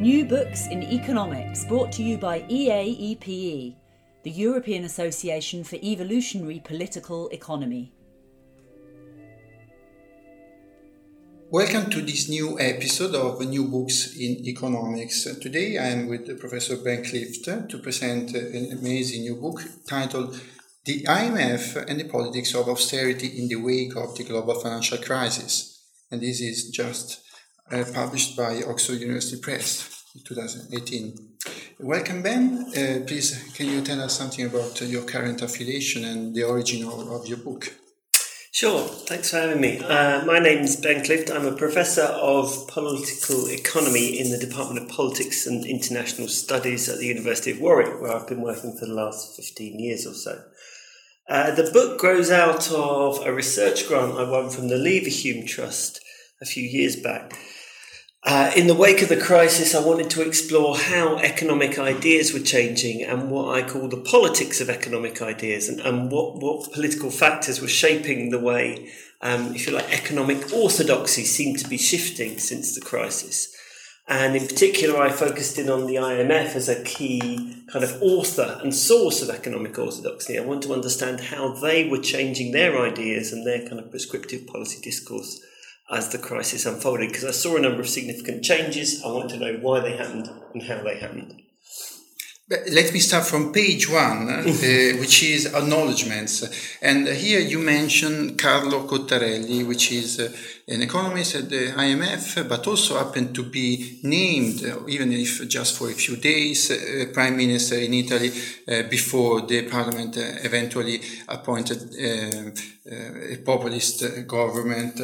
New Books in Economics, brought to you by EAEPE, the European Association for Evolutionary Political Economy. Welcome to this new episode of New Books in Economics. Today I am with Professor Ben Clift to present an amazing new book titled The IMF and the Politics of Austerity in the Wake of the Global Financial Crisis. And this is just uh, published by Oxford University Press, in 2018. Welcome, Ben. Uh, please, can you tell us something about your current affiliation and the origin of, of your book? Sure, thanks for having me. Uh, my is Ben Clift. I'm a professor of political economy in the Department of Politics and International Studies at the University of Warwick, where I've been working for the last 15 years or so. Uh, the book grows out of a research grant I won from the Leverhulme Trust a few years back. Uh, in the wake of the crisis, I wanted to explore how economic ideas were changing and what I call the politics of economic ideas and, and what, what political factors were shaping the way, um, if you like, economic orthodoxy seemed to be shifting since the crisis. And in particular, I focused in on the IMF as a key kind of author and source of economic orthodoxy. I want to understand how they were changing their ideas and their kind of prescriptive policy discourse as the crisis unfolded because I saw a number of significant changes. I wanted to know why they happened and how they happened. Let me start from page one, uh, which is acknowledgements. And here you mention Carlo Cottarelli, which is uh, an economist at the IMF, but also happened to be named, uh, even if just for a few days, uh, prime minister in Italy uh, before the parliament uh, eventually appointed a populist government.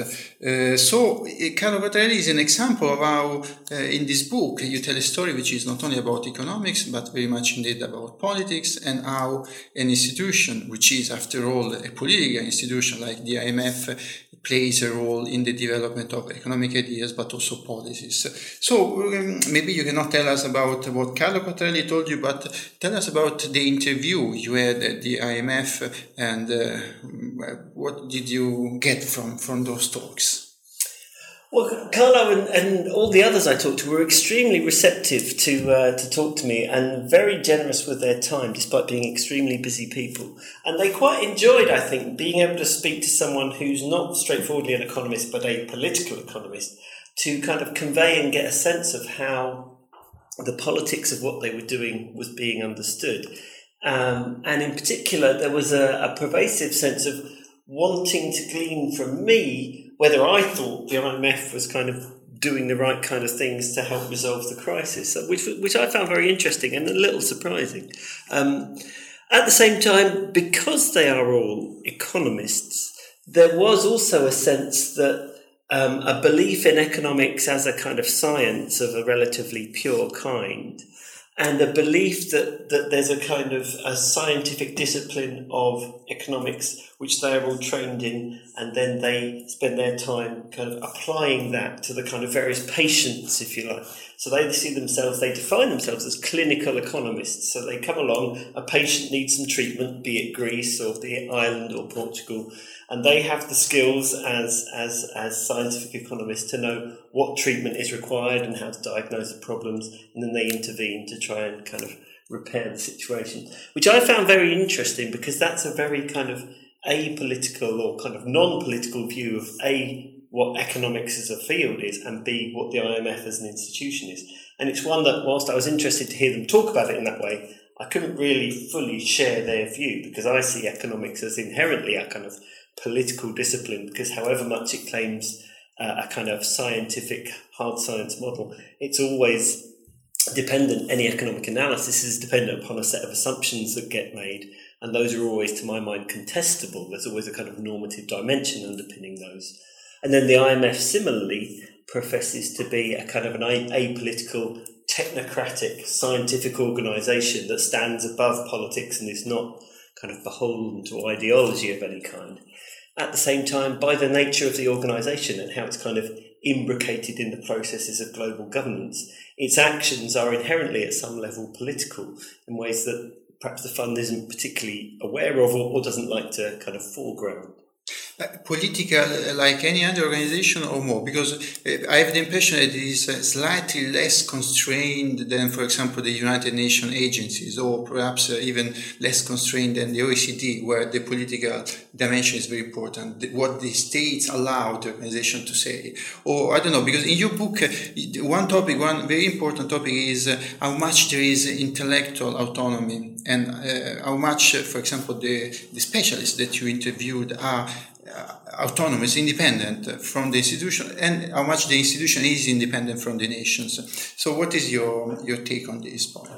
so Carlo Cottarelli is an example of how, in this book, you tell a story which is not only about economics, but very much indeed about politics and how an institution, which is after all a political institution like the IMF, plays a role in the development of economic ideas, but also policies. So um, maybe you cannot tell us about what Carlo Cottarelli told you, but tell us about the interview you had at the IMF and uh, what did you get from, from those talks? Well, Carlo and, and, all the others I talked to were extremely receptive to uh, to talk to me and very generous with their time, despite being extremely busy people. And they quite enjoyed, I think, being able to speak to someone who's not straightforwardly an economist, but a political economist, to kind of convey and get a sense of how the politics of what they were doing was being understood. Um, and in particular, there was a, a pervasive sense of wanting to glean from me whether I thought the IMF was kind of doing the right kind of things to help resolve the crisis, which which I found very interesting and a little surprising. Um, at the same time, because they are all economists, there was also a sense that um, a belief in economics as a kind of science of a relatively pure kind and the belief that, that there's a kind of a scientific discipline of economics which they are all trained in and then they spend their time kind of applying that to the kind of various patients if you like. So they see themselves they define themselves as clinical economists. So they come along a patient needs some treatment be it greece or be it ireland or portugal and they have the skills as as as scientific economists to know what treatment is required and how to diagnose the problems, and then they intervene to try and kind of repair the situation, which I found very interesting because that's a very kind of apolitical or kind of non-political view of a what economics as a field is and b what the IMF as an institution is, and it's one that whilst I was interested to hear them talk about it in that way. I couldn't really fully share their view because I see economics as inherently a kind of political discipline because however much it claims uh, a kind of scientific hard science model, it's always dependent, any economic analysis is dependent upon a set of assumptions that get made, and those are always, to my mind, contestable. There's always a kind of normative dimension underpinning those. And then the IMF similarly professes to be a kind of an apolitical, technocratic, scientific organisation that stands above politics and is not kind of beholden to ideology of any kind. At the same time, by the nature of the organisation and how it's kind of imbricated in the processes of global governance, its actions are inherently at some level political in ways that perhaps the fund isn't particularly aware of or, or doesn't like to kind of foreground. Uh, political uh, like any other organization or more because uh, I have the impression that it is slightly less constrained than for example the United Nations agencies or perhaps even less constrained than the OECD where the political dimension is very important what the states allow the organization to say. Or I don't know because in your book one topic one very important topic is how much there is intellectual autonomy and uh, how much, for example, the, the specialists that you interviewed are uh, autonomous, independent from the institution, and how much the institution is independent from the nations. So, what is your your take on this point?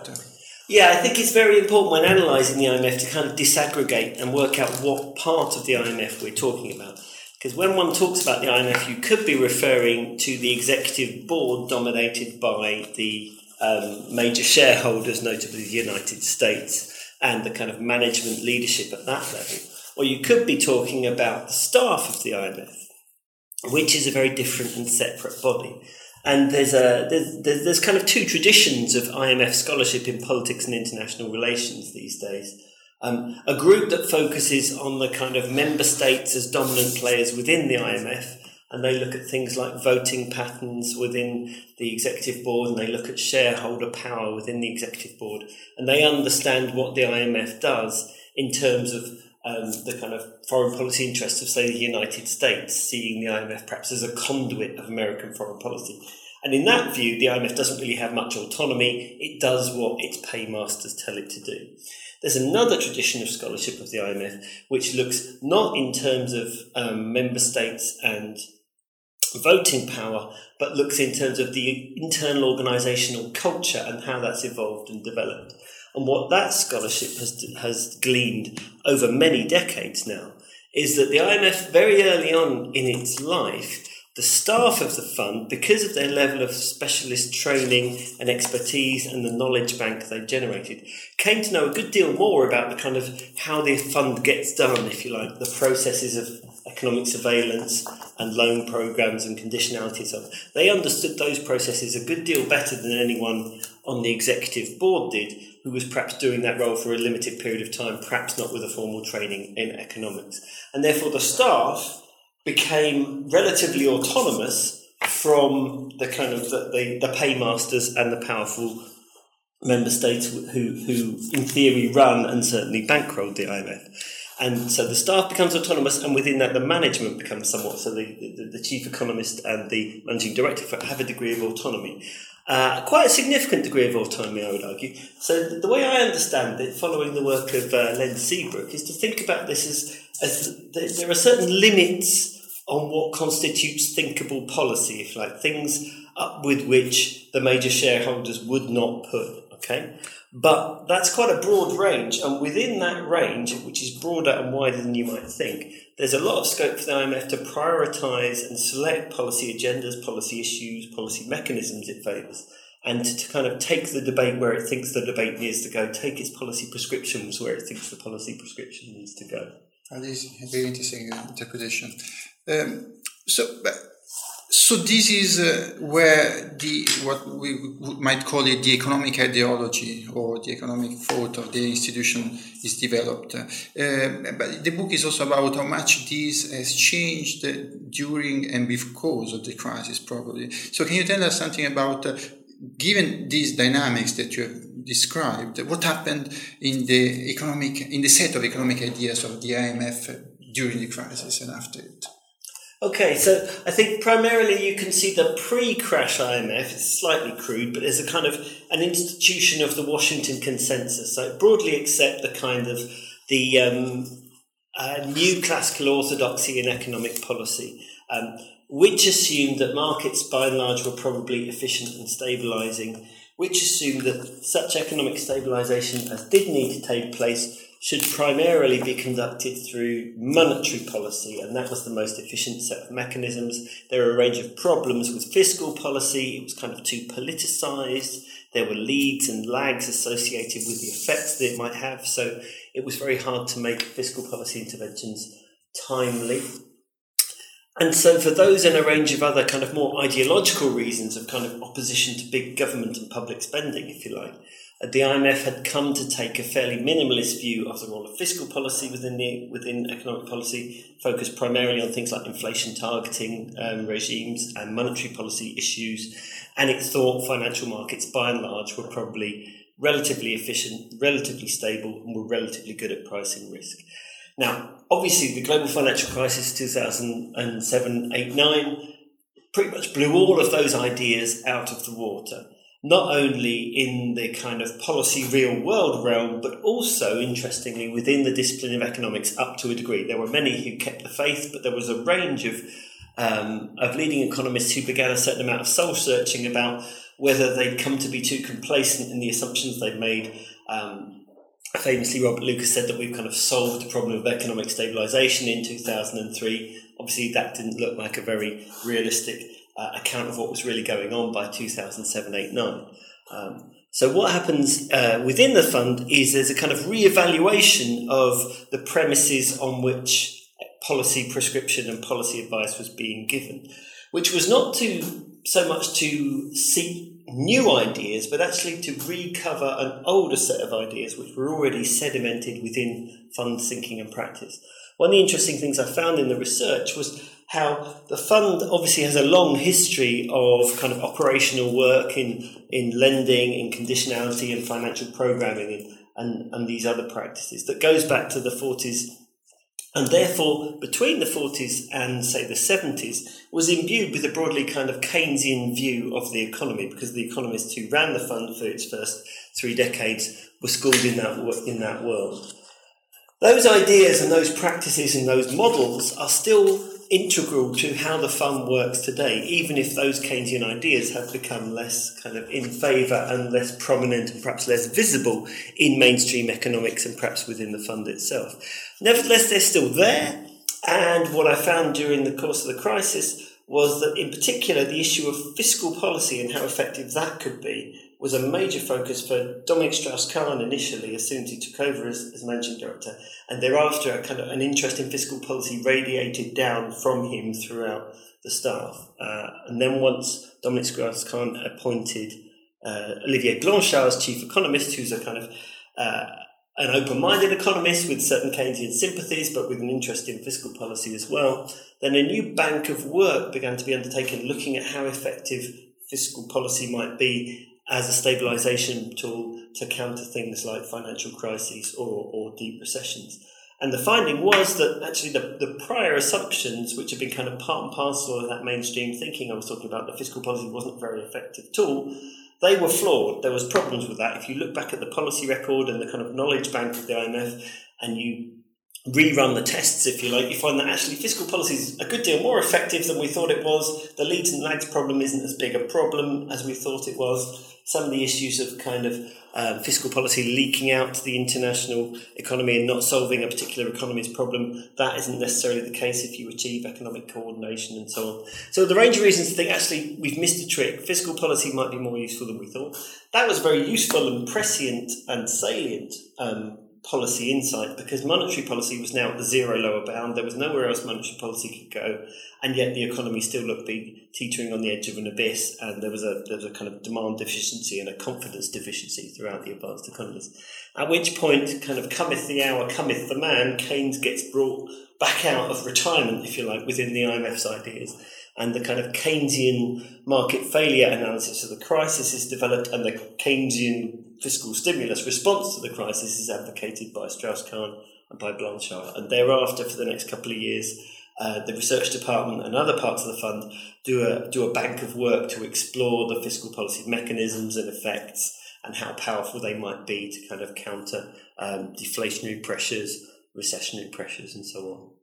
Yeah, I think it's very important when analysing the IMF to kind of disaggregate and work out what part of the IMF we're talking about. Because when one talks about the IMF, you could be referring to the executive board dominated by the um, major shareholders, notably the United States, and the kind of management leadership at that level. Or you could be talking about the staff of the IMF, which is a very different and separate body. And there's a there's, there's kind of two traditions of IMF scholarship in politics and international relations these days. Um, a group that focuses on the kind of member states as dominant players within the IMF, and they look at things like voting patterns within the executive board and they look at shareholder power within the executive board and they understand what the IMF does in terms of um, the kind of foreign policy interests of, say, the United States, seeing the IMF perhaps as a conduit of American foreign policy. And in that view, the IMF doesn't really have much autonomy. It does what its paymasters tell it to do. There's another tradition of scholarship of the IMF which looks not in terms of um, member states and voting power, but looks in terms of the internal organisational culture and how that's evolved and developed. And what that scholarship has, has gleaned over many decades now is that the IMF, very early on in its life, the staff of the fund, because of their level of specialist training and expertise and the knowledge bank they generated, came to know a good deal more about the kind of how the fund gets done, if you like, the processes of economic surveillance and loan programs and conditionality and so. They understood those processes a good deal better than anyone on the executive board did, who was perhaps doing that role for a limited period of time, perhaps not with a formal training in economics. And therefore, the staff became relatively autonomous from the kind of the, the, the paymasters and the powerful member states who, who in theory run and certainly bankrolled the IMF. And so the staff becomes autonomous, and within that, the management becomes somewhat. So the, the, the chief economist and the managing director have a degree of autonomy. Uh, quite a significant degree of autonomy, I would argue. So the way I understand it, following the work of uh, Len Seabrooke, is to think about this as, as there are certain limits on what constitutes thinkable policy, if like things up with which the major shareholders would not put. Okay, but that's quite a broad range, and within that range, which is broader and wider than you might think, there's a lot of scope for the IMF to prioritise and select policy agendas, policy issues, policy mechanisms it favours, and to kind of take the debate where it thinks the debate needs to go, take its policy prescriptions where it thinks the policy prescription needs to go. That is a very interesting interpretation. Um, so, but so this is uh, where the what we might call it the economic ideology or the economic thought of the institution is developed. Uh, but the book is also about how much this has changed during and because of the crisis, probably. So can you tell us something about, uh, given these dynamics that you have described, what happened in the economic in the set of economic ideas of the IMF during the crisis and after it? Okay, so I think primarily you can see the pre-crash IMF. It's slightly crude, but there's a kind of an institution of the Washington Consensus. So broadly accept the kind of the um, uh, new classical orthodoxy in economic policy, um, which assumed that markets by and large were probably efficient and stabilising, which assumed that such economic stabilisation as did need to take place should primarily be conducted through monetary policy, and that was the most efficient set of mechanisms. There were a range of problems with fiscal policy, it was kind of too politicised. There were leads and lags associated with the effects that it might have, so it was very hard to make fiscal policy interventions timely. And so, for those and a range of other kind of more ideological reasons of kind of opposition to big government and public spending, if you like, the IMF had come to take a fairly minimalist view of the role of fiscal policy within the within economic policy, focused primarily on things like inflation targeting um, regimes and monetary policy issues, and it thought financial markets, by and large, were probably relatively efficient, relatively stable, and were relatively good at pricing risk. Now, obviously, the global financial crisis, two thousand and seven, eight, nine, pretty much blew all of those ideas out of the water not only in the kind of policy real world realm, but also, interestingly, within the discipline of economics up to a degree. There were many who kept the faith, but there was a range of, um, of leading economists who began a certain amount of soul searching about whether they'd come to be too complacent in the assumptions they'd made. Um, famously, Robert Lucas said that we've kind of solved the problem of economic stabilization in 2003. Obviously, that didn't look like a very realistic uh, account of what was really going on by 2007, 8, 9. Um, so what happens uh, within the fund is there's a kind of re-evaluation of the premises on which policy prescription and policy advice was being given, which was not to so much to seek new ideas, but actually to recover an older set of ideas which were already sedimented within fund thinking and practice. One of the interesting things I found in the research was how the fund obviously has a long history of kind of operational work in, in lending, in conditionality and financial programming and, and, and these other practices that goes back to the 40s and therefore between the 40s and say the 70s was imbued with a broadly kind of Keynesian view of the economy because the economists who ran the fund for its first three decades were schooled in that in that world. Those ideas and those practices and those models are still integral to how the fund works today, even if those Keynesian ideas have become less kind of in favour and less prominent and perhaps less visible in mainstream economics and perhaps within the fund itself. Nevertheless, they're still there. And what I found during the course of the crisis was that, in particular, the issue of fiscal policy and how effective that could be was a major focus for Dominique Strauss-Kahn initially, as soon as he took over as, as managing director, and thereafter a kind of an interest in fiscal policy radiated down from him throughout the staff. Uh, and then once Dominique Strauss-Kahn appointed uh, Olivier Blanchard as chief economist, who's a kind of uh, an open-minded economist with certain Keynesian sympathies, but with an interest in fiscal policy as well, then a new bank of work began to be undertaken looking at how effective fiscal policy might be as a stabilisation tool to counter things like financial crises or, or deep recessions. And the finding was that actually the, the prior assumptions, which have been kind of part and parcel of that mainstream thinking I was talking about, the fiscal policy wasn't very effective tool, they were flawed. There was problems with that. If you look back at the policy record and the kind of knowledge bank of the IMF and you rerun the tests, if you like, you find that actually fiscal policy is a good deal more effective than we thought it was. The leads and lags problem isn't as big a problem as we thought it was some of the issues of kind of um, fiscal policy leaking out to the international economy and not solving a particular economy's problem, that isn't necessarily the case if you achieve economic coordination and so on. So the range of reasons to think actually we've missed a trick. Fiscal policy might be more useful than we thought. That was very useful and prescient and salient um, policy insight because monetary policy was now at the zero lower bound. There was nowhere else monetary policy could go, and yet the economy still looked be teetering on the edge of an abyss, and there was a there was a kind of demand deficiency and a confidence deficiency throughout the advanced economies. At which point, kind of cometh the hour, cometh the man. Keynes gets brought back out of retirement, if you like, within the IMF's ideas and the kind of Keynesian market failure analysis of the crisis is developed, and the Keynesian fiscal stimulus response to the crisis is advocated by Strauss-Kahn and by Blanchard. And thereafter, for the next couple of years, uh, the research department and other parts of the fund do a do a bank of work to explore the fiscal policy mechanisms and effects and how powerful they might be to kind of counter um, deflationary pressures, recessionary pressures, and so on.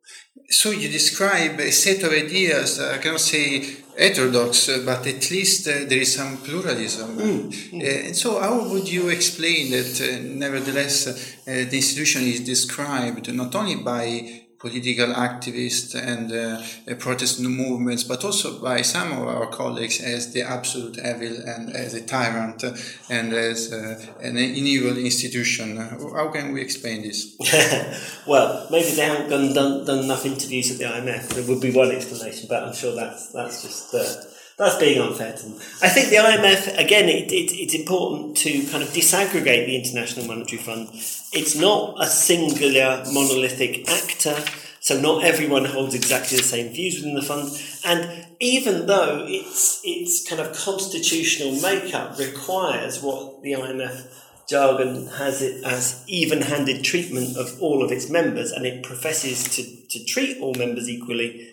So you describe a set of ideas, I cannot say heterodox, but at least uh, there is some pluralism. Mm, mm. Uh, and so how would you explain that uh, nevertheless uh, the institution is described not only by political activists and uh, protest movements, but also by some of our colleagues as the absolute evil and as a tyrant and as uh, an, evil institution. How can we explain this? well, maybe they haven't done, done, done, enough interviews at the IMF. There would be one explanation, but I'm sure that's that's just. That's being unfair to them. I think the IMF, again, it, it, it's important to kind of disaggregate the International Monetary Fund. It's not a singular monolithic actor, so not everyone holds exactly the same views within the fund. And even though its, its kind of constitutional makeup requires what the IMF jargon has it as even handed treatment of all of its members, and it professes to, to treat all members equally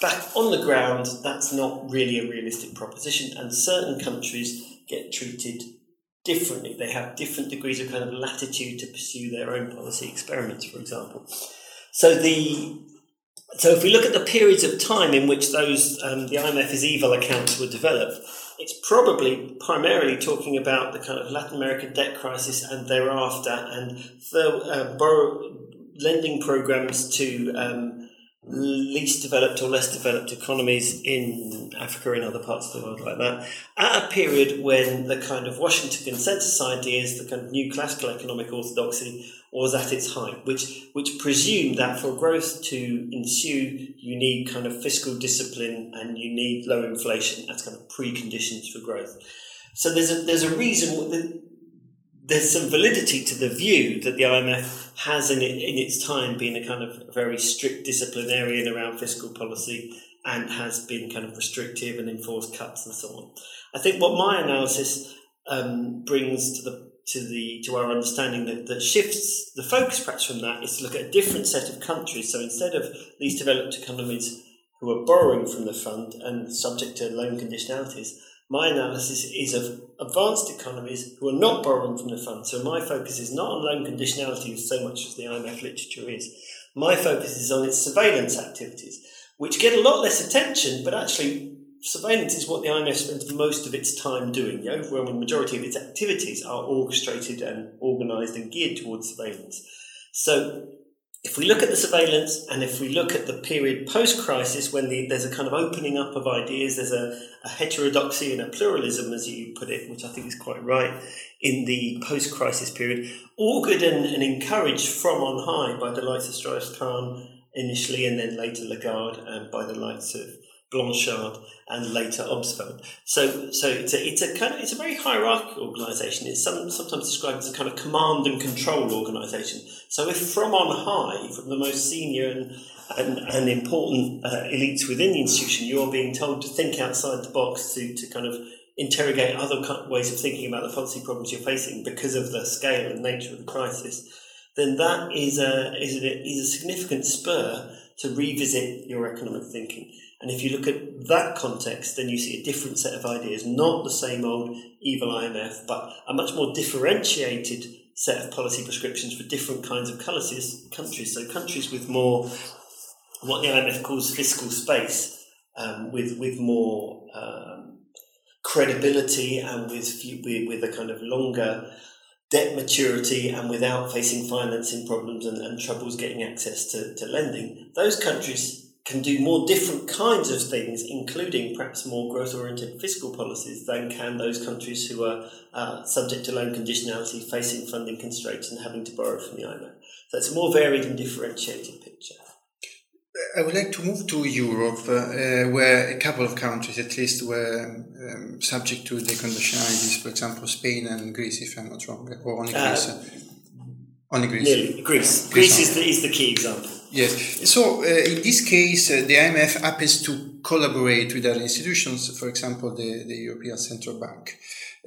but on the ground, that's not really a realistic proposition, and certain countries get treated differently. They have different degrees of kind of latitude to pursue their own policy experiments, for example. So the so if we look at the periods of time in which those um, the IMF's evil accounts were developed, it's probably primarily talking about the kind of Latin American debt crisis and thereafter, and the uh, borrow, lending programs to um, least developed or less developed economies in Africa and other parts of the world like that, at a period when the kind of Washington consensus ideas, the kind of new classical economic orthodoxy, was at its height, which which presumed that for growth to ensue, you need kind of fiscal discipline and you need low inflation as kind of preconditions for growth. So there's a there's a reason there's some validity to the view that the IMF has in, it, in its time been a kind of very strict disciplinarian around fiscal policy and has been kind of restrictive and enforced cuts and so on. I think what my analysis um, brings to the to the to our understanding that, that shifts the focus perhaps from that is to look at a different set of countries. So instead of these developed economies who are borrowing from the fund and subject to loan conditionalities, my analysis is of advanced economies who are not borrowing from the fund. So my focus is not on loan conditionality so much as the IMF literature is. My focus is on its surveillance activities, which get a lot less attention, but actually surveillance is what the IMF spends most of its time doing. The overwhelming majority of its activities are orchestrated and organised and geared towards surveillance. So if we look at the surveillance and if we look at the period post crisis when the, there's a kind of opening up of ideas, there's a, a, heterodoxy and a pluralism, as you put it, which I think is quite right, in the post crisis period, augured and, and, encouraged from on high by the likes of Strauss Kahn initially and then later Lagarde and by the likes of Blanchard, and later Obstfeld. So, so it's a, it's a kind of it's a very hierarchical organisation. It's some, sometimes described as a kind of command and control organisation. So, if from on high, from the most senior and and, and important uh, elites within the institution, you are being told to think outside the box to, to kind of interrogate other ways of thinking about the policy problems you're facing because of the scale and nature of the crisis, then that is a is a, is a significant spur to revisit your economic thinking. And if you look at that context, then you see a different set of ideas, not the same old evil IMF, but a much more differentiated set of policy prescriptions for different kinds of countries. So countries with more, what the IMF calls fiscal space, um, with with more um, credibility and with, with with a kind of longer debt maturity and without facing financing problems and, and troubles getting access to, to lending, those countries can do more different kinds of things, including perhaps more growth oriented fiscal policies, than can those countries who are uh, subject to loan conditionality, facing funding constraints, and having to borrow from the IMF. So it's a more varied and differentiated picture. I would like to move to Europe, uh, where a couple of countries at least were um, subject to the conditionalities, for example, Spain and Greece, if I'm not wrong, or only uh, Greece. Uh, only Greece. Nearly. Greece. Greece, Greece is, the, is the key example. Yes. So uh, in this case, uh, the IMF happens to collaborate with other institutions, for example, the, the European Central Bank.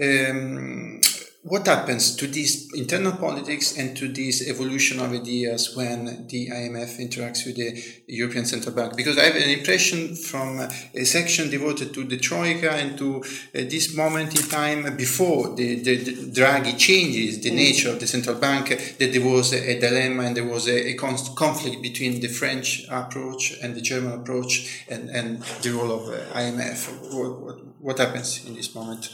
Um, what happens to these internal politics and to this evolution of ideas when the IMF interacts with the European Central Bank? Because I have an impression from a section devoted to the Troika and to uh, this moment in time before the, the, the Draghi changes the mm. nature of the central bank that there was a, a dilemma and there was a, a conflict between the French approach and the German approach and, and the role of uh, IMF. What, what, what happens in this moment?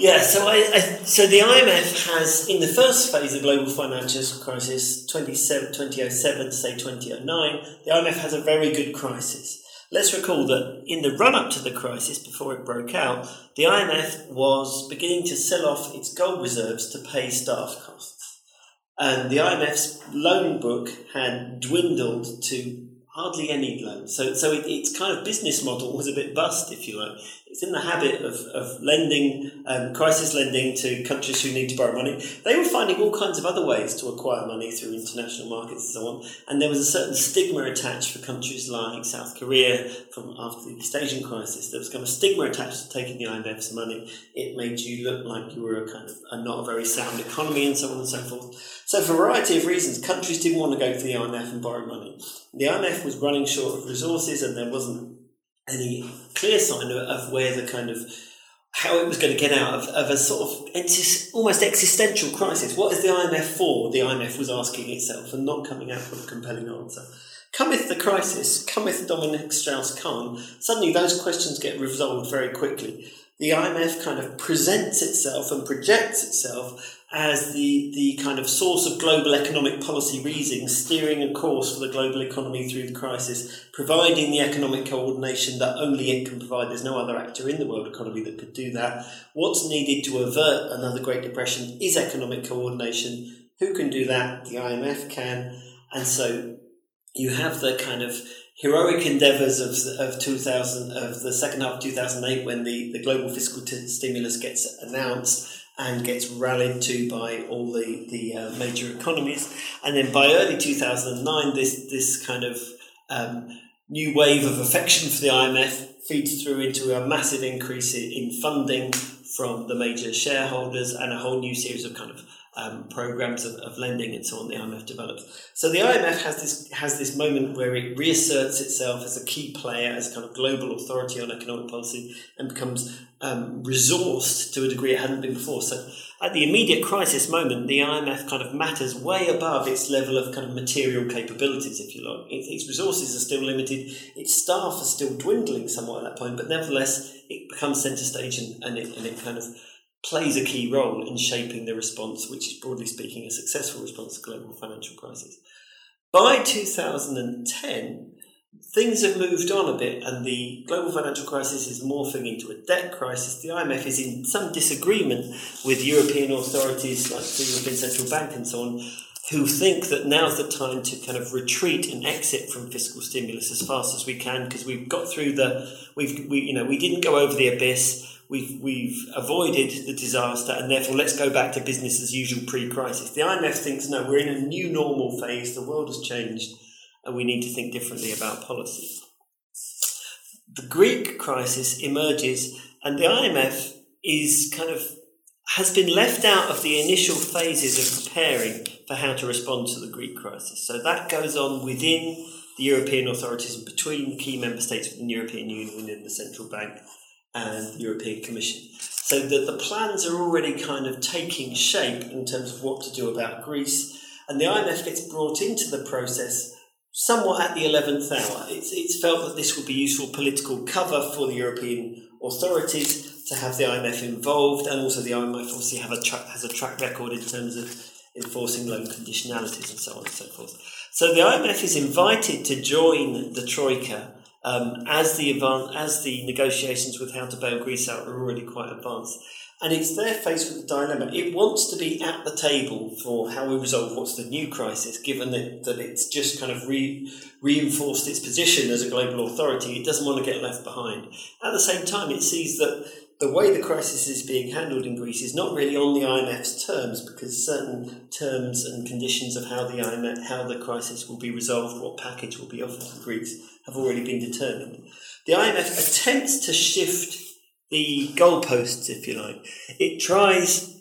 Yeah, so I, I, so the IMF has, in the first phase of global financial crisis, 2007 to say 2009, the IMF has a very good crisis. Let's recall that in the run up to the crisis, before it broke out, the IMF was beginning to sell off its gold reserves to pay staff costs. And the IMF's loan book had dwindled to hardly any loans. So, so it, its kind of business model was a bit bust, if you like it's in the habit of, of lending, um, crisis lending to countries who need to borrow money. They were finding all kinds of other ways to acquire money through international markets and so on. And there was a certain stigma attached for countries like South Korea from after the East Asian crisis. There was kind of stigma attached to taking the IMF's money. It made you look like you were a kind of a not a very sound economy and so on and so forth. So for a variety of reasons, countries didn't want to go to the IMF and borrow money. The IMF was running short of resources and there wasn't any clear sign of, of where the kind of how it was going to get out of, of a sort of almost existential crisis. What is the IMF for? The IMF was asking itself and not coming out with a compelling answer. Cometh the crisis, cometh Dominique Strauss Kahn, suddenly those questions get resolved very quickly. The IMF kind of presents itself and projects itself as the, the kind of source of global economic policy reasoning, steering a course for the global economy through the crisis, providing the economic coordination that only it can provide. There's no other actor in the world economy that could do that. What's needed to avert another Great Depression is economic coordination. Who can do that? The IMF can. And so you have the kind of heroic endeavours of, of 2000, of the second half of 2008 when the, the global fiscal t- stimulus gets announced and gets rallied to by all the, the uh, major economies. And then by early 2009, this, this kind of um, new wave of affection for the IMF feeds through into a massive increase in funding from the major shareholders and a whole new series of kind of um, programs of, of, lending and so on the IMF develops. So the IMF has this has this moment where it reasserts itself as a key player, as kind of global authority on economic policy, and becomes um, resourced to a degree it hadn't been before. So at the immediate crisis moment, the IMF kind of matters way above its level of kind of material capabilities, if you like. its resources are still limited, its staff are still dwindling somewhat at that point, but nevertheless, it becomes centre stage and, and, it, and it kind of plays a key role in shaping the response, which is broadly speaking a successful response to global financial crisis. By 2010, things have moved on a bit, and the global financial crisis is morphing into a debt crisis. The IMF is in some disagreement with European authorities like the European Central Bank and so on, who think that now's the time to kind of retreat and exit from fiscal stimulus as fast as we can because we've got through the we've we you know we didn't go over the abyss we've we've avoided the disaster and therefore let's go back to business as usual pre-crisis. The IMF thinks no, we're in a new normal phase. The world has changed, and we need to think differently about policy. The Greek crisis emerges, and the IMF is kind of has been left out of the initial phases of preparing for how to respond to the Greek crisis. So that goes on within the European authorities and between key member states within the European Union and the central bank and the European Commission. So that the plans are already kind of taking shape in terms of what to do about Greece, and the IMF gets brought into the process somewhat at the 11th hour. It's, it's felt that this would be useful political cover for the European authorities to have the IMF involved, and also the IMF obviously have a tra- has a track record in terms of enforcing loan conditionalities and so on and so forth. So the IMF is invited to join the Troika um, as the advan- as the negotiations with how to bail Greece out are already quite advanced. And it's there faced with the dilemma. It wants to be at the table for how we resolve what's the new crisis, given that, that it's just kind of re- reinforced its position as a global authority. It doesn't want to get left behind. At the same time, it sees that the way the crisis is being handled in Greece is not really on the IMF's terms because certain terms and conditions of how the IMF, how the crisis will be resolved, what package will be offered to Greece have already been determined. The IMF attempts to shift the goalposts, if you like. It tries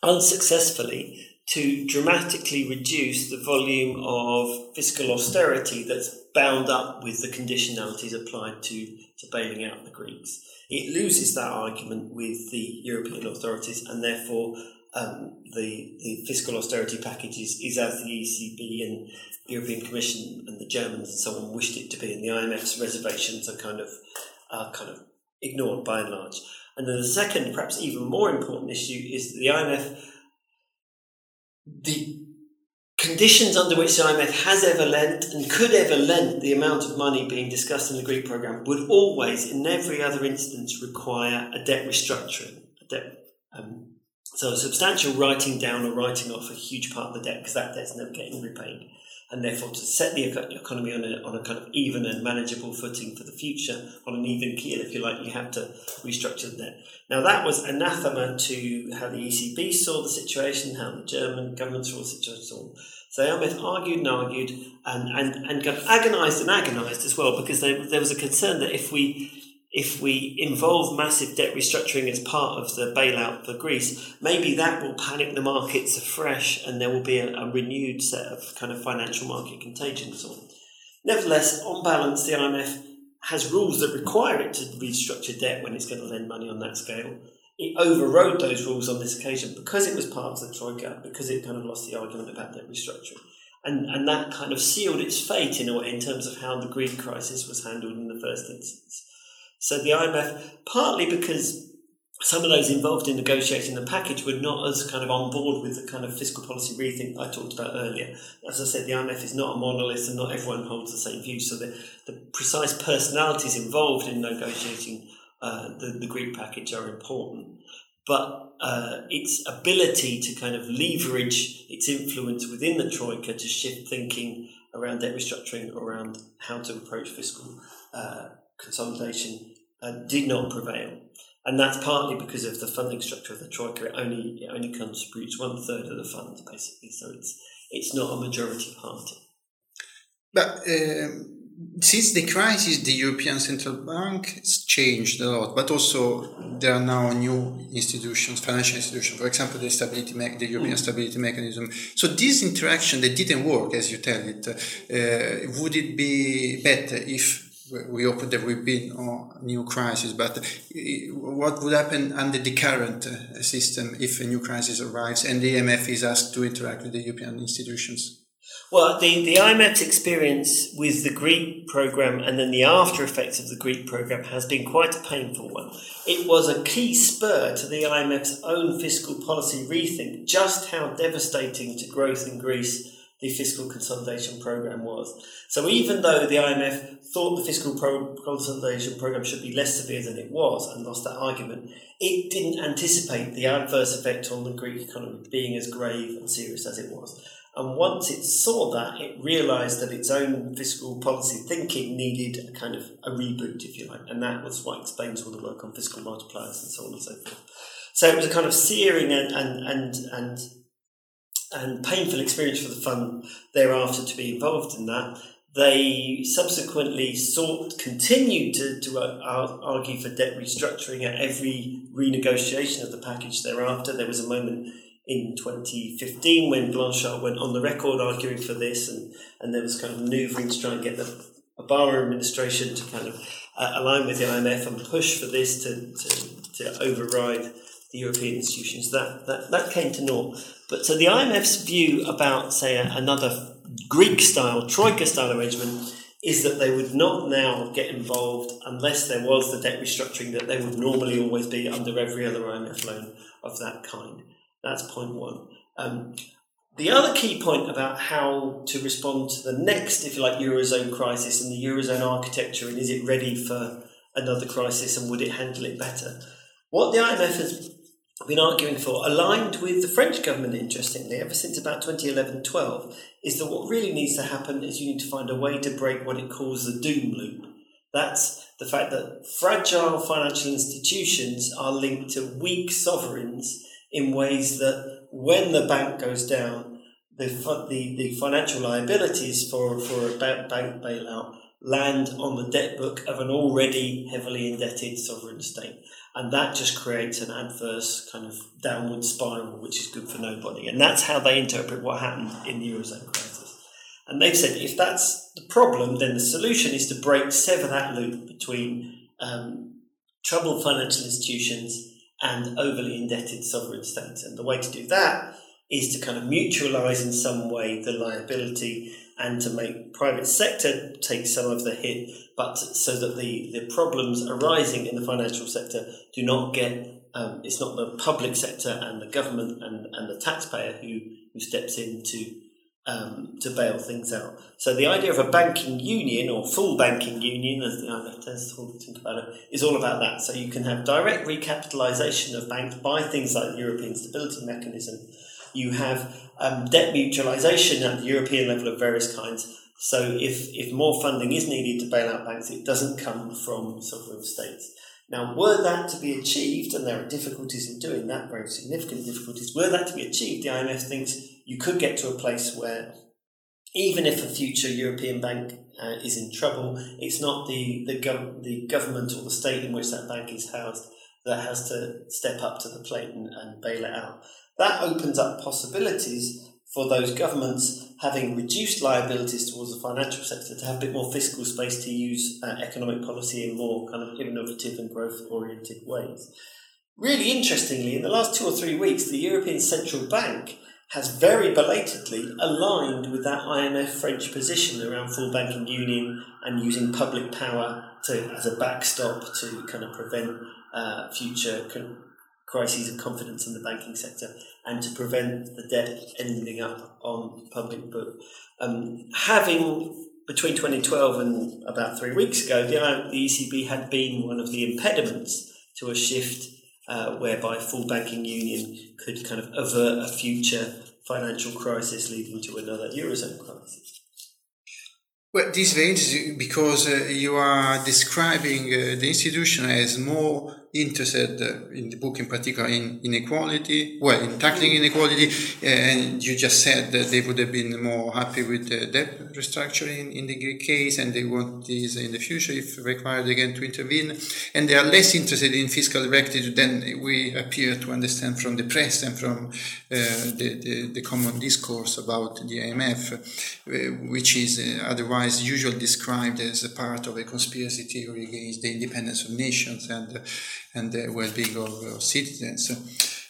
unsuccessfully to dramatically reduce the volume of fiscal austerity that's bound up with the conditionalities applied to, to bailing out the Greeks. It loses that argument with the European authorities, and therefore um, the, the fiscal austerity package is, is as the ECB and European Commission and the Germans and so on wished it to be, and the IMF's reservations are kind of are kind of ignored by and large. And then the second, perhaps even more important issue is that the IMF the conditions under which the IMF has ever lent and could ever lend the amount of money being discussed in the Greek programme would always, in every other instance, require a debt restructuring. A debt, um, so substantial writing down or writing off a huge part of the debt because that debt's never getting repaid and therefore to set the economy on a, on a kind of even and manageable footing for the future, on an even keel, if you like, you have to restructure the debt. Now, that was anathema to how the ECB saw the situation, how the German government saw the situation. So IMF argued and argued and, and, and got agonised and agonised as well because they, there was a concern that if we if we involve massive debt restructuring as part of the bailout for Greece, maybe that will panic the markets afresh and there will be a, a renewed set of kind of financial market contagions on. Nevertheless, on balance, the IMF has rules that require it to restructure debt when it's going to lend money on that scale. It overrode those rules on this occasion because it was part of the Troika, because it kind of lost the argument about debt restructuring. And, and that kind of sealed its fate in a way in terms of how the Greek crisis was handled in the first instance. So the IMF, partly because some of those involved in negotiating the package were not as kind of on board with the kind of fiscal policy rethink I talked about earlier. As I said, the IMF is not a monolith and not everyone holds the same view. So the, the precise personalities involved in negotiating uh, the, the Greek package are important. But uh, its ability to kind of leverage its influence within the Troika to shift thinking around debt restructuring, around how to approach fiscal uh, consolidation uh, did not prevail. And that's partly because of the funding structure of the Troika. It only, it only contributes one third of the funds, basically. So it's, it's not a majority party. But um, since the crisis, the European Central Bank has changed a lot, but also there are now new institutions, financial institutions, for example, the stability, me- the European mm. Stability Mechanism. So this interaction that didn't work, as you tell it, uh, would it be better if we hope there will be no new crisis, but what would happen under the current uh, system if a new crisis arrives and the IMF is asked to interact with the European institutions? Well, the, the IMF's experience with the Greek program and then the after effects of the Greek program has been quite a painful one. It was a key spur to the IMF's own fiscal policy rethink, just how devastating to growth in Greece the fiscal consolidation program was. So even though the IMF thought the fiscal pro- consolidation program should be less severe than it was and lost that argument, it didn't anticipate the adverse effect on the Greek economy being as grave and serious as it was. And once it saw that, it realised that its own fiscal policy thinking needed a kind of a reboot, if you like, and that was what explains all the work on fiscal multipliers and so on and so forth. So it was a kind of searing and and and, and and painful experience for the fund thereafter to be involved in that. They subsequently sought, continued to, to uh, argue for debt restructuring at every renegotiation of the package thereafter. There was a moment in 2015 when Blanchard went on the record arguing for this, and, and there was kind of maneuvering to try and get the Obama administration to kind of uh, align with the IMF and push for this to, to, to override the European institutions. That, that, that came to naught. But so the IMF's view about, say, another Greek style, Troika style arrangement is that they would not now get involved unless there was the debt restructuring that they would normally always be under every other IMF loan of that kind. That's point one. Um, the other key point about how to respond to the next, if you like, Eurozone crisis and the Eurozone architecture, and is it ready for another crisis and would it handle it better? What the IMF has been arguing for, aligned with the French government, interestingly, ever since about 2011 12, is that what really needs to happen is you need to find a way to break what it calls the doom loop. That's the fact that fragile financial institutions are linked to weak sovereigns in ways that when the bank goes down, the, the, the financial liabilities for, for a bank bailout land on the debt book of an already heavily indebted sovereign state. And that just creates an adverse kind of downward spiral, which is good for nobody. And that's how they interpret what happened in the Eurozone crisis. And they've said if that's the problem, then the solution is to break, sever that loop between um, troubled financial institutions and overly indebted sovereign states. And the way to do that is to kind of mutualize in some way the liability and to make private sector take some of the hit, but so that the, the problems arising in the financial sector do not get um, it's not the public sector and the government and, and the taxpayer who, who steps in to um, to bail things out. So the idea of a banking union or full banking union, as the IMF to think about it, is all about that. So you can have direct recapitalisation of banks by things like the European Stability Mechanism. You have um, debt mutualisation at the European level of various kinds. So if, if more funding is needed to bail out banks, it doesn't come from sovereign states. Now, were that to be achieved, and there are difficulties in doing that, very significant difficulties, were that to be achieved, the IMF thinks you could get to a place where even if a future European bank uh, is in trouble, it's not the, the, gov- the government or the state in which that bank is housed that has to step up to the plate and, and bail it out. That opens up possibilities for those governments having reduced liabilities towards the financial sector to have a bit more fiscal space to use uh, economic policy in more kind of innovative and growth oriented ways. Really interestingly, in the last two or three weeks, the European Central Bank has very belatedly aligned with that IMF French position around full banking union and using public power to, as a backstop to kind of prevent uh, future crises of confidence in the banking sector and to prevent the debt ending up on public book. Um, having between 2012 and about three weeks ago, the, ECB had been one of the impediments to a shift uh, whereby full banking union could kind of avert a future financial crisis leading to another eurozone crisis. Well, this is very interesting because uh, you are describing uh, the institution as more interested in the book in particular in inequality, well, in tackling mm. inequality, and you just said that they would have been more happy with the debt restructuring in the Greek case, and they want this in the future if required again to intervene, and they are less interested in fiscal rectitude than we appear to understand from the press and from uh, the, the, the, common discourse about the IMF, uh, which is uh, otherwise usually described as a part of a conspiracy theory against the independence of nations and and the well-being of citizens.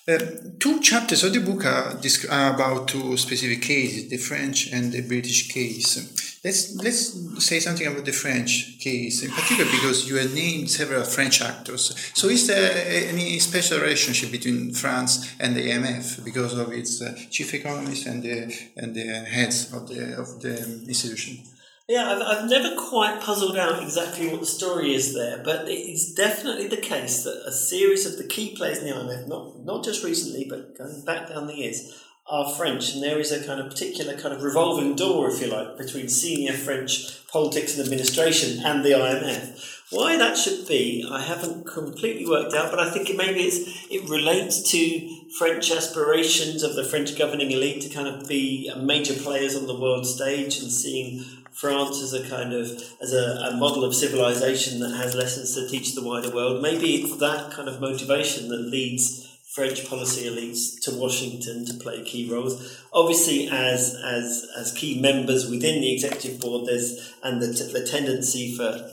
Uh, two chapters of the book are, are, about two specific cases, the French and the British case. Let's let's say something about the French case, in particular because you have named several French actors. So, is there any special relationship between France and the IMF because of its uh, chief economist and the and the heads of the of the institution? Yeah, I've, I've never quite puzzled out exactly what the story is there, but it's definitely the case that a series of the key players in the IMF, not, not just recently, but going back down the years, are French, and there is a kind of particular kind of revolving door, if you like, between senior French politics and administration and the IMF. Why that should be, I haven't completely worked out, but I think it maybe it's, it relates to French aspirations of the French governing elite to kind of be major players on the world stage and seeing France as a kind of as a, a, model of civilization that has lessons to teach the wider world. Maybe it's that kind of motivation that leads French policy elites to Washington to play key roles. Obviously, as as as key members within the executive board, there's and the, the tendency for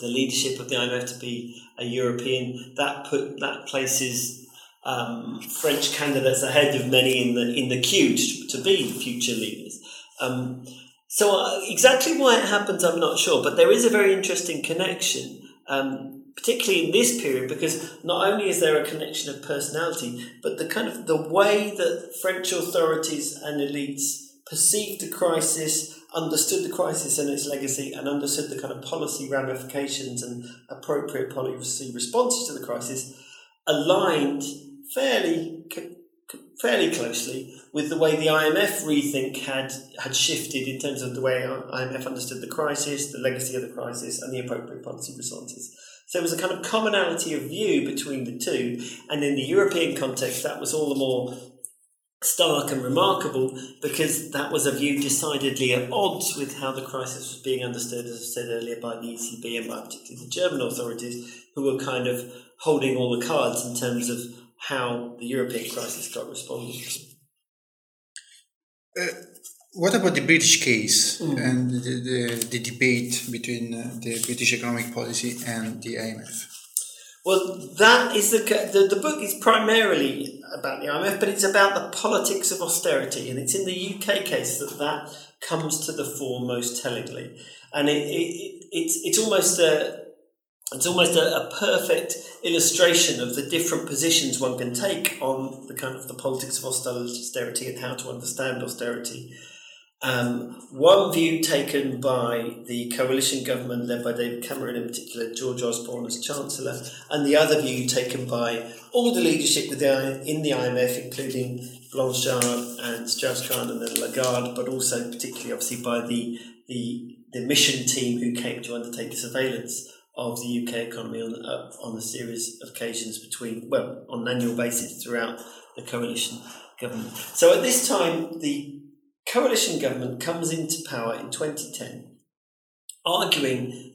the leadership of the IMF to be a European that put that places um, French candidates ahead of many in the in the queue to, to be future leaders. Um, so uh, exactly why it happens, I'm not sure, but there is a very interesting connection, um, particularly in this period, because not only is there a connection of personality, but the kind of the way that French authorities and elites perceived the crisis, understood the crisis and its legacy, and understood the kind of policy ramifications and appropriate policy responses to the crisis, aligned fairly fairly closely with the way the IMF rethink had had shifted in terms of the way IMF understood the crisis, the legacy of the crisis, and the appropriate policy responses. So there was a kind of commonality of view between the two, and in the European context, that was all the more stark and remarkable because that was a view decidedly at odds with how the crisis was being understood, as I said earlier, by the ECB and by particularly the German authorities, who were kind of holding all the cards in terms of how the European crisis got responded to. Uh, what about the British case mm. and the, the, the, debate between uh, the British economic policy and the IMF? Well, that is the, the the book is primarily about the IMF, but it's about the politics of austerity, and it's in the UK case that that comes to the fore most tellingly, and it, it it's it's almost a it's almost a, a, perfect illustration of the different positions one can take on the kind of the politics of austerity and how to understand austerity. Um, one view taken by the coalition government led by David Cameron, in particular George Osborne as Chancellor, and the other view taken by all the leadership in the IMF, including Blanchard and Strauss-Kahn and then Lagarde, but also particularly obviously by the, the, the mission team who came to undertake the surveillance of the UK economy on, uh, on a series of occasions between, well, on an annual basis throughout the coalition government. So at this time, the coalition government comes into power in 2010, arguing,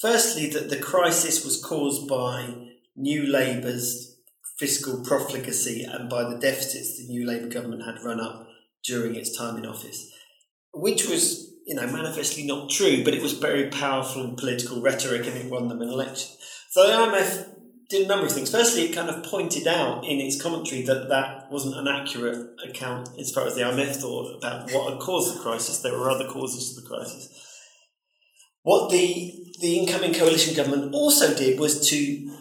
firstly, that the crisis was caused by New Labour's fiscal profligacy and by the deficits the New Labour government had run up during its time in office, which was you know, manifestly not true, but it was very powerful in political rhetoric and it won them an election. So the IMF did a number of things. Firstly, it kind of pointed out in its commentary that that wasn't an accurate account as far as the IMF thought about what had caused the crisis. There were other causes to the crisis. What the the incoming coalition government also did was to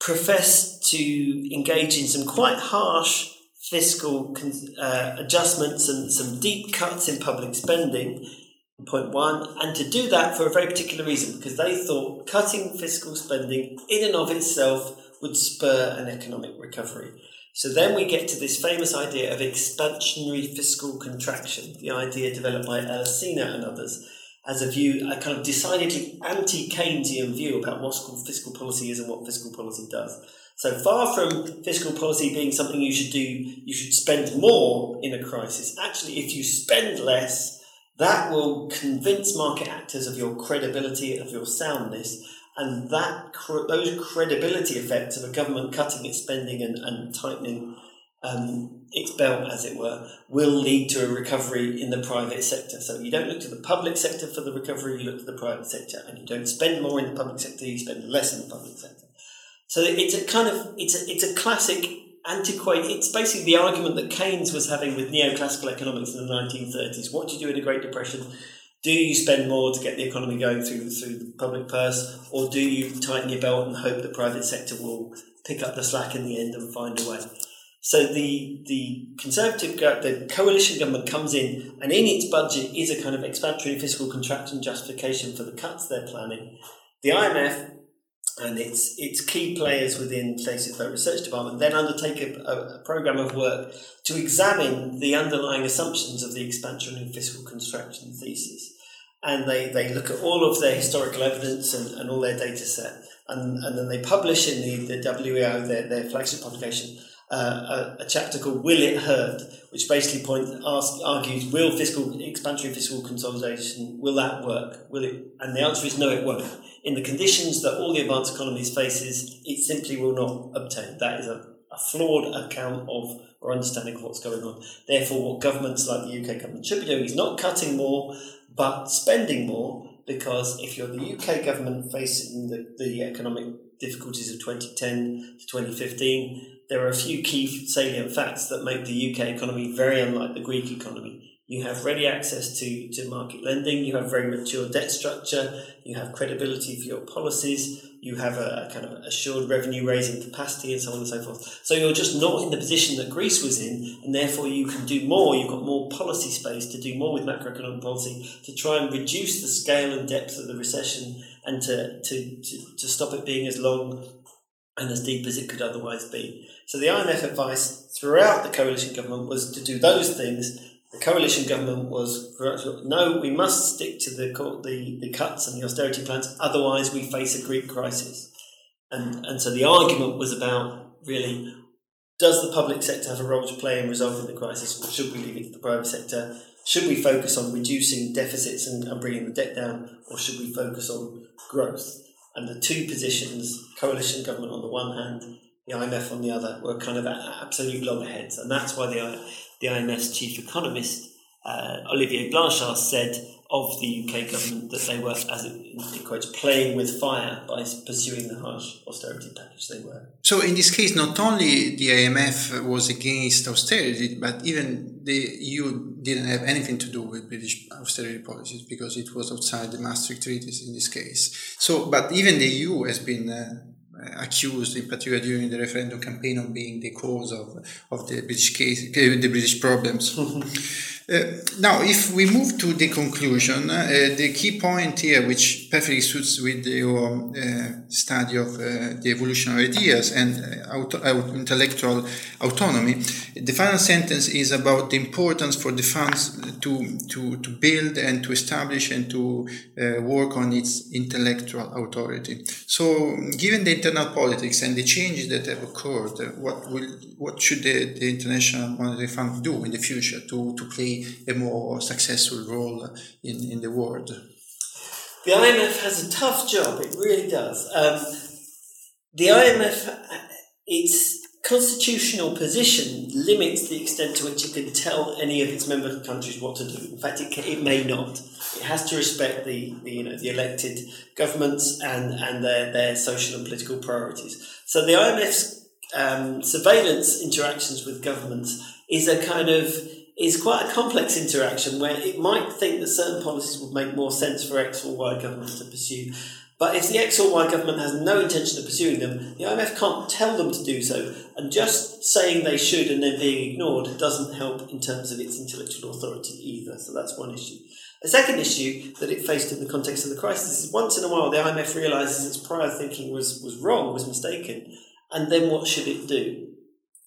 profess to engage in some quite harsh fiscal uh, adjustments and some deep cuts in public spending, point one, and to do that for a very particular reason, because they thought cutting fiscal spending in and of itself would spur an economic recovery. So then we get to this famous idea of expansionary fiscal contraction, the idea developed by Alesina and others as a view, a kind of decidedly anti-Keynesian view about what fiscal policy is and what fiscal policy does. So far from fiscal policy being something you should do, you should spend more in a crisis. Actually, if you spend less, that will convince market actors of your credibility, of your soundness, and that those credibility effects of a government cutting its spending and, and tightening um, its belt, as it were, will lead to a recovery in the private sector. So you don't look to the public sector for the recovery, you look to the private sector, and you don't spend more in the public sector, you spend less in the public sector. So it's a kind of it's a it's a classic antiquated. It's basically the argument that Keynes was having with neoclassical economics in the 1930s. What do you do in a Great Depression? Do you spend more to get the economy going through through the public purse, or do you tighten your belt and hope the private sector will pick up the slack in the end and find a way? So the the conservative the coalition government comes in, and in its budget is a kind of expansionary fiscal contraction justification for the cuts they're planning. The IMF and its its key players within Places Vote Research Department then undertake a, a, program of work to examine the underlying assumptions of the expansionary fiscal contraction thesis. And they, they look at all of their historical evidence and, and all their data set. And, and then they publish in the, the WEO, their, their flagship publication, uh, a, a, chapter called "Will It Hurt," which basically points ask, argues will fiscal expansionary fiscal consolidation will that work? Will it? And the answer is no, it won't. In the conditions that all the advanced economies faces, it simply will not obtain. That is a, a flawed account of or understanding of what's going on. Therefore, what governments like the UK government should be doing is not cutting more, but spending more. Because if you're the UK government facing the, the economic difficulties of 2010 to 2015, there are a few key salient facts that make the UK economy very unlike the Greek economy. You have ready access to, to market lending, you have very mature debt structure, you have credibility for your policies, you have a, a kind of assured revenue raising capacity and so on and so forth. So you're just not in the position that Greece was in, and therefore you can do more. You've got more policy space to do more with macroeconomic policy to try and reduce the scale and depth of the recession and to, to, to, to stop it being as long and as deep as it could otherwise be. So the IMF advice throughout the coalition government was to do those things. The coalition government was no, we must stick to the, the, the cuts and the austerity plans, otherwise we face a Greek crisis. And, and so the argument was about really does the public sector have a role to play in resolving the crisis, or should we leave it to the private sector? Should we focus on reducing deficits and, and bringing the debt down, or should we focus on growth? and the two positions, coalition government on the one hand, the IMF on the other, were kind of absolute loggerheads. And that's why the, the IMF's chief economist, uh, Olivier Blanchard, said of the UK government that they were, as it quotes, playing with fire by pursuing the harsh austerity package they were. So, in this case, not only the IMF was against austerity, but even the EU didn't have anything to do with British austerity policies because it was outside the Maastricht treaties in this case. So, but even the EU has been. Uh, Eh, accused, in particular during the referendum campaign, of being the cause of, of the British case, the British problems. Uh, now, if we move to the conclusion, uh, the key point here, which perfectly suits with your uh, study of the evolution of ideas and auto- intellectual autonomy, the final sentence is about the importance for the funds to, to, to build and to establish and to work on its intellectual authority. So, given the internal politics and the changes that have occurred, what will what should the, the International Monetary Fund do in the future to, to play a more successful role in, in the world. The IMF has a tough job, it really does. Um, the IMF, its constitutional position limits the extent to which it can tell any of its member countries what to do. In fact, it, can, it may not. It has to respect the, the, you know, the elected governments and, and their, their social and political priorities. So the IMF's um, surveillance interactions with governments is a kind of is quite a complex interaction where it might think that certain policies would make more sense for X or Y governments to pursue. But if the X or Y government has no intention of pursuing them, the IMF can't tell them to do so. And just saying they should and then being ignored doesn't help in terms of its intellectual authority either. So that's one issue. A second issue that it faced in the context of the crisis is once in a while the IMF realizes its prior thinking was, was wrong, was mistaken, and then what should it do?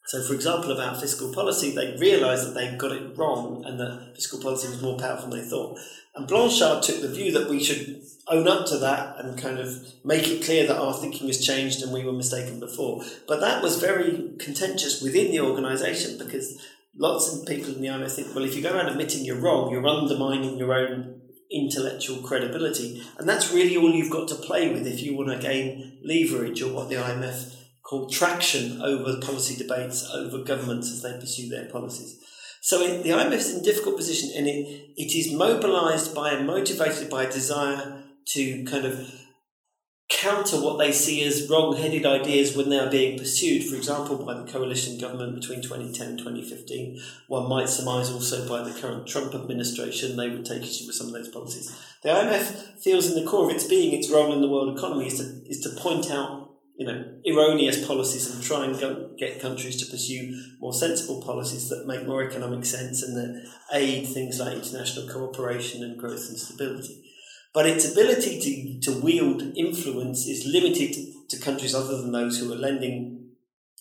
So, for example, about fiscal policy, they realised that they got it wrong and that fiscal policy was more powerful than they thought. And Blanchard took the view that we should own up to that and kind of make it clear that our thinking has changed and we were mistaken before. But that was very contentious within the organisation because lots of people in the IMF think, well, if you go around admitting you're wrong, you're undermining your own intellectual credibility. And that's really all you've got to play with if you want to gain leverage or what the IMF called traction over policy debates over governments as they pursue their policies. So it, the IMF is in a difficult position and it, it is mobilized by and motivated by a desire to kind of counter what they see as wrong headed ideas when they are being pursued, for example, by the coalition government between 2010 and 2015. One might surmise also by the current Trump administration, they would take issue with some of those policies. The IMF feels in the core of its being, its role in the world economy is to, is to point out you know, erroneous policies and try and get countries to pursue more sensible policies that make more economic sense and that aid things like international cooperation and growth and stability. But its ability to, to wield influence is limited to countries other than those who are lending,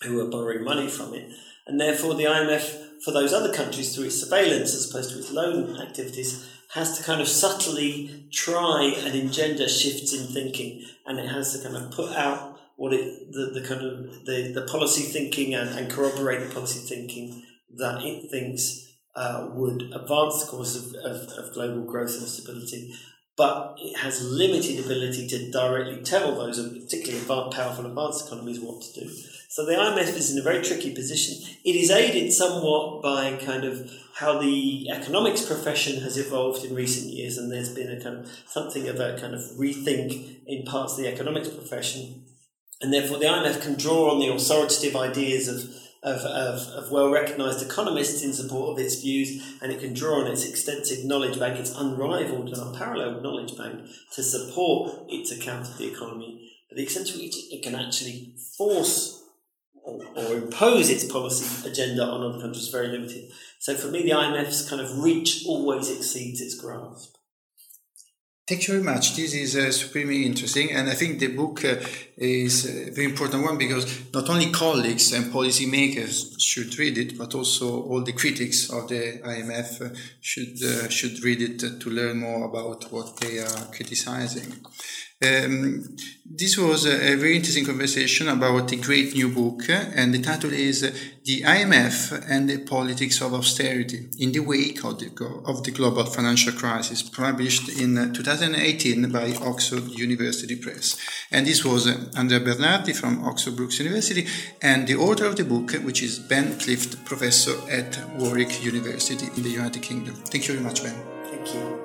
who are borrowing money from it. And therefore, the IMF, for those other countries, through its surveillance as opposed to its loan activities, has to kind of subtly try and engender shifts in thinking. And it has to kind of put out what it the, the kind of the, the policy thinking and, and corroborate the policy thinking that it thinks uh, would advance the cause of, of, of, global growth and stability, but it has limited ability to directly tell those, particularly advanced, powerful advanced economies, what to do. So the IMF is in a very tricky position. It is aided somewhat by kind of how the economics profession has evolved in recent years, and there's been a kind of something of a kind of rethink in parts of the economics profession and therefore, the IMF can draw on the authoritative ideas of, of, of, of well recognized economists in support of its views, and it can draw on its extensive knowledge bank, its unrivaled and unparalleled knowledge bank, to support its account of the economy. But the extent to which it can actually force or, or, impose its policy agenda on other countries is very limited. So for me, the IMF's kind of reach always exceeds its grasp. Thank you very much. This is uh, supremely interesting, and I think the book uh, is a very important one because not only colleagues and policymakers should read it, but also all the critics of the IMF uh, should uh, should read it to learn more about what they are criticizing. Um, this was a, very interesting conversation about a great new book, uh, and the title is The IMF and the Politics of Austerity in the Wake of the, of the Global Financial Crisis, published in uh, 2018 by Oxford University Press. And this was uh, Andrea Bernardi from Oxford Brookes University, and the author of the book, which is Ben Clift, professor at Warwick University in the United Kingdom. Thank you very much, Ben. Thank you.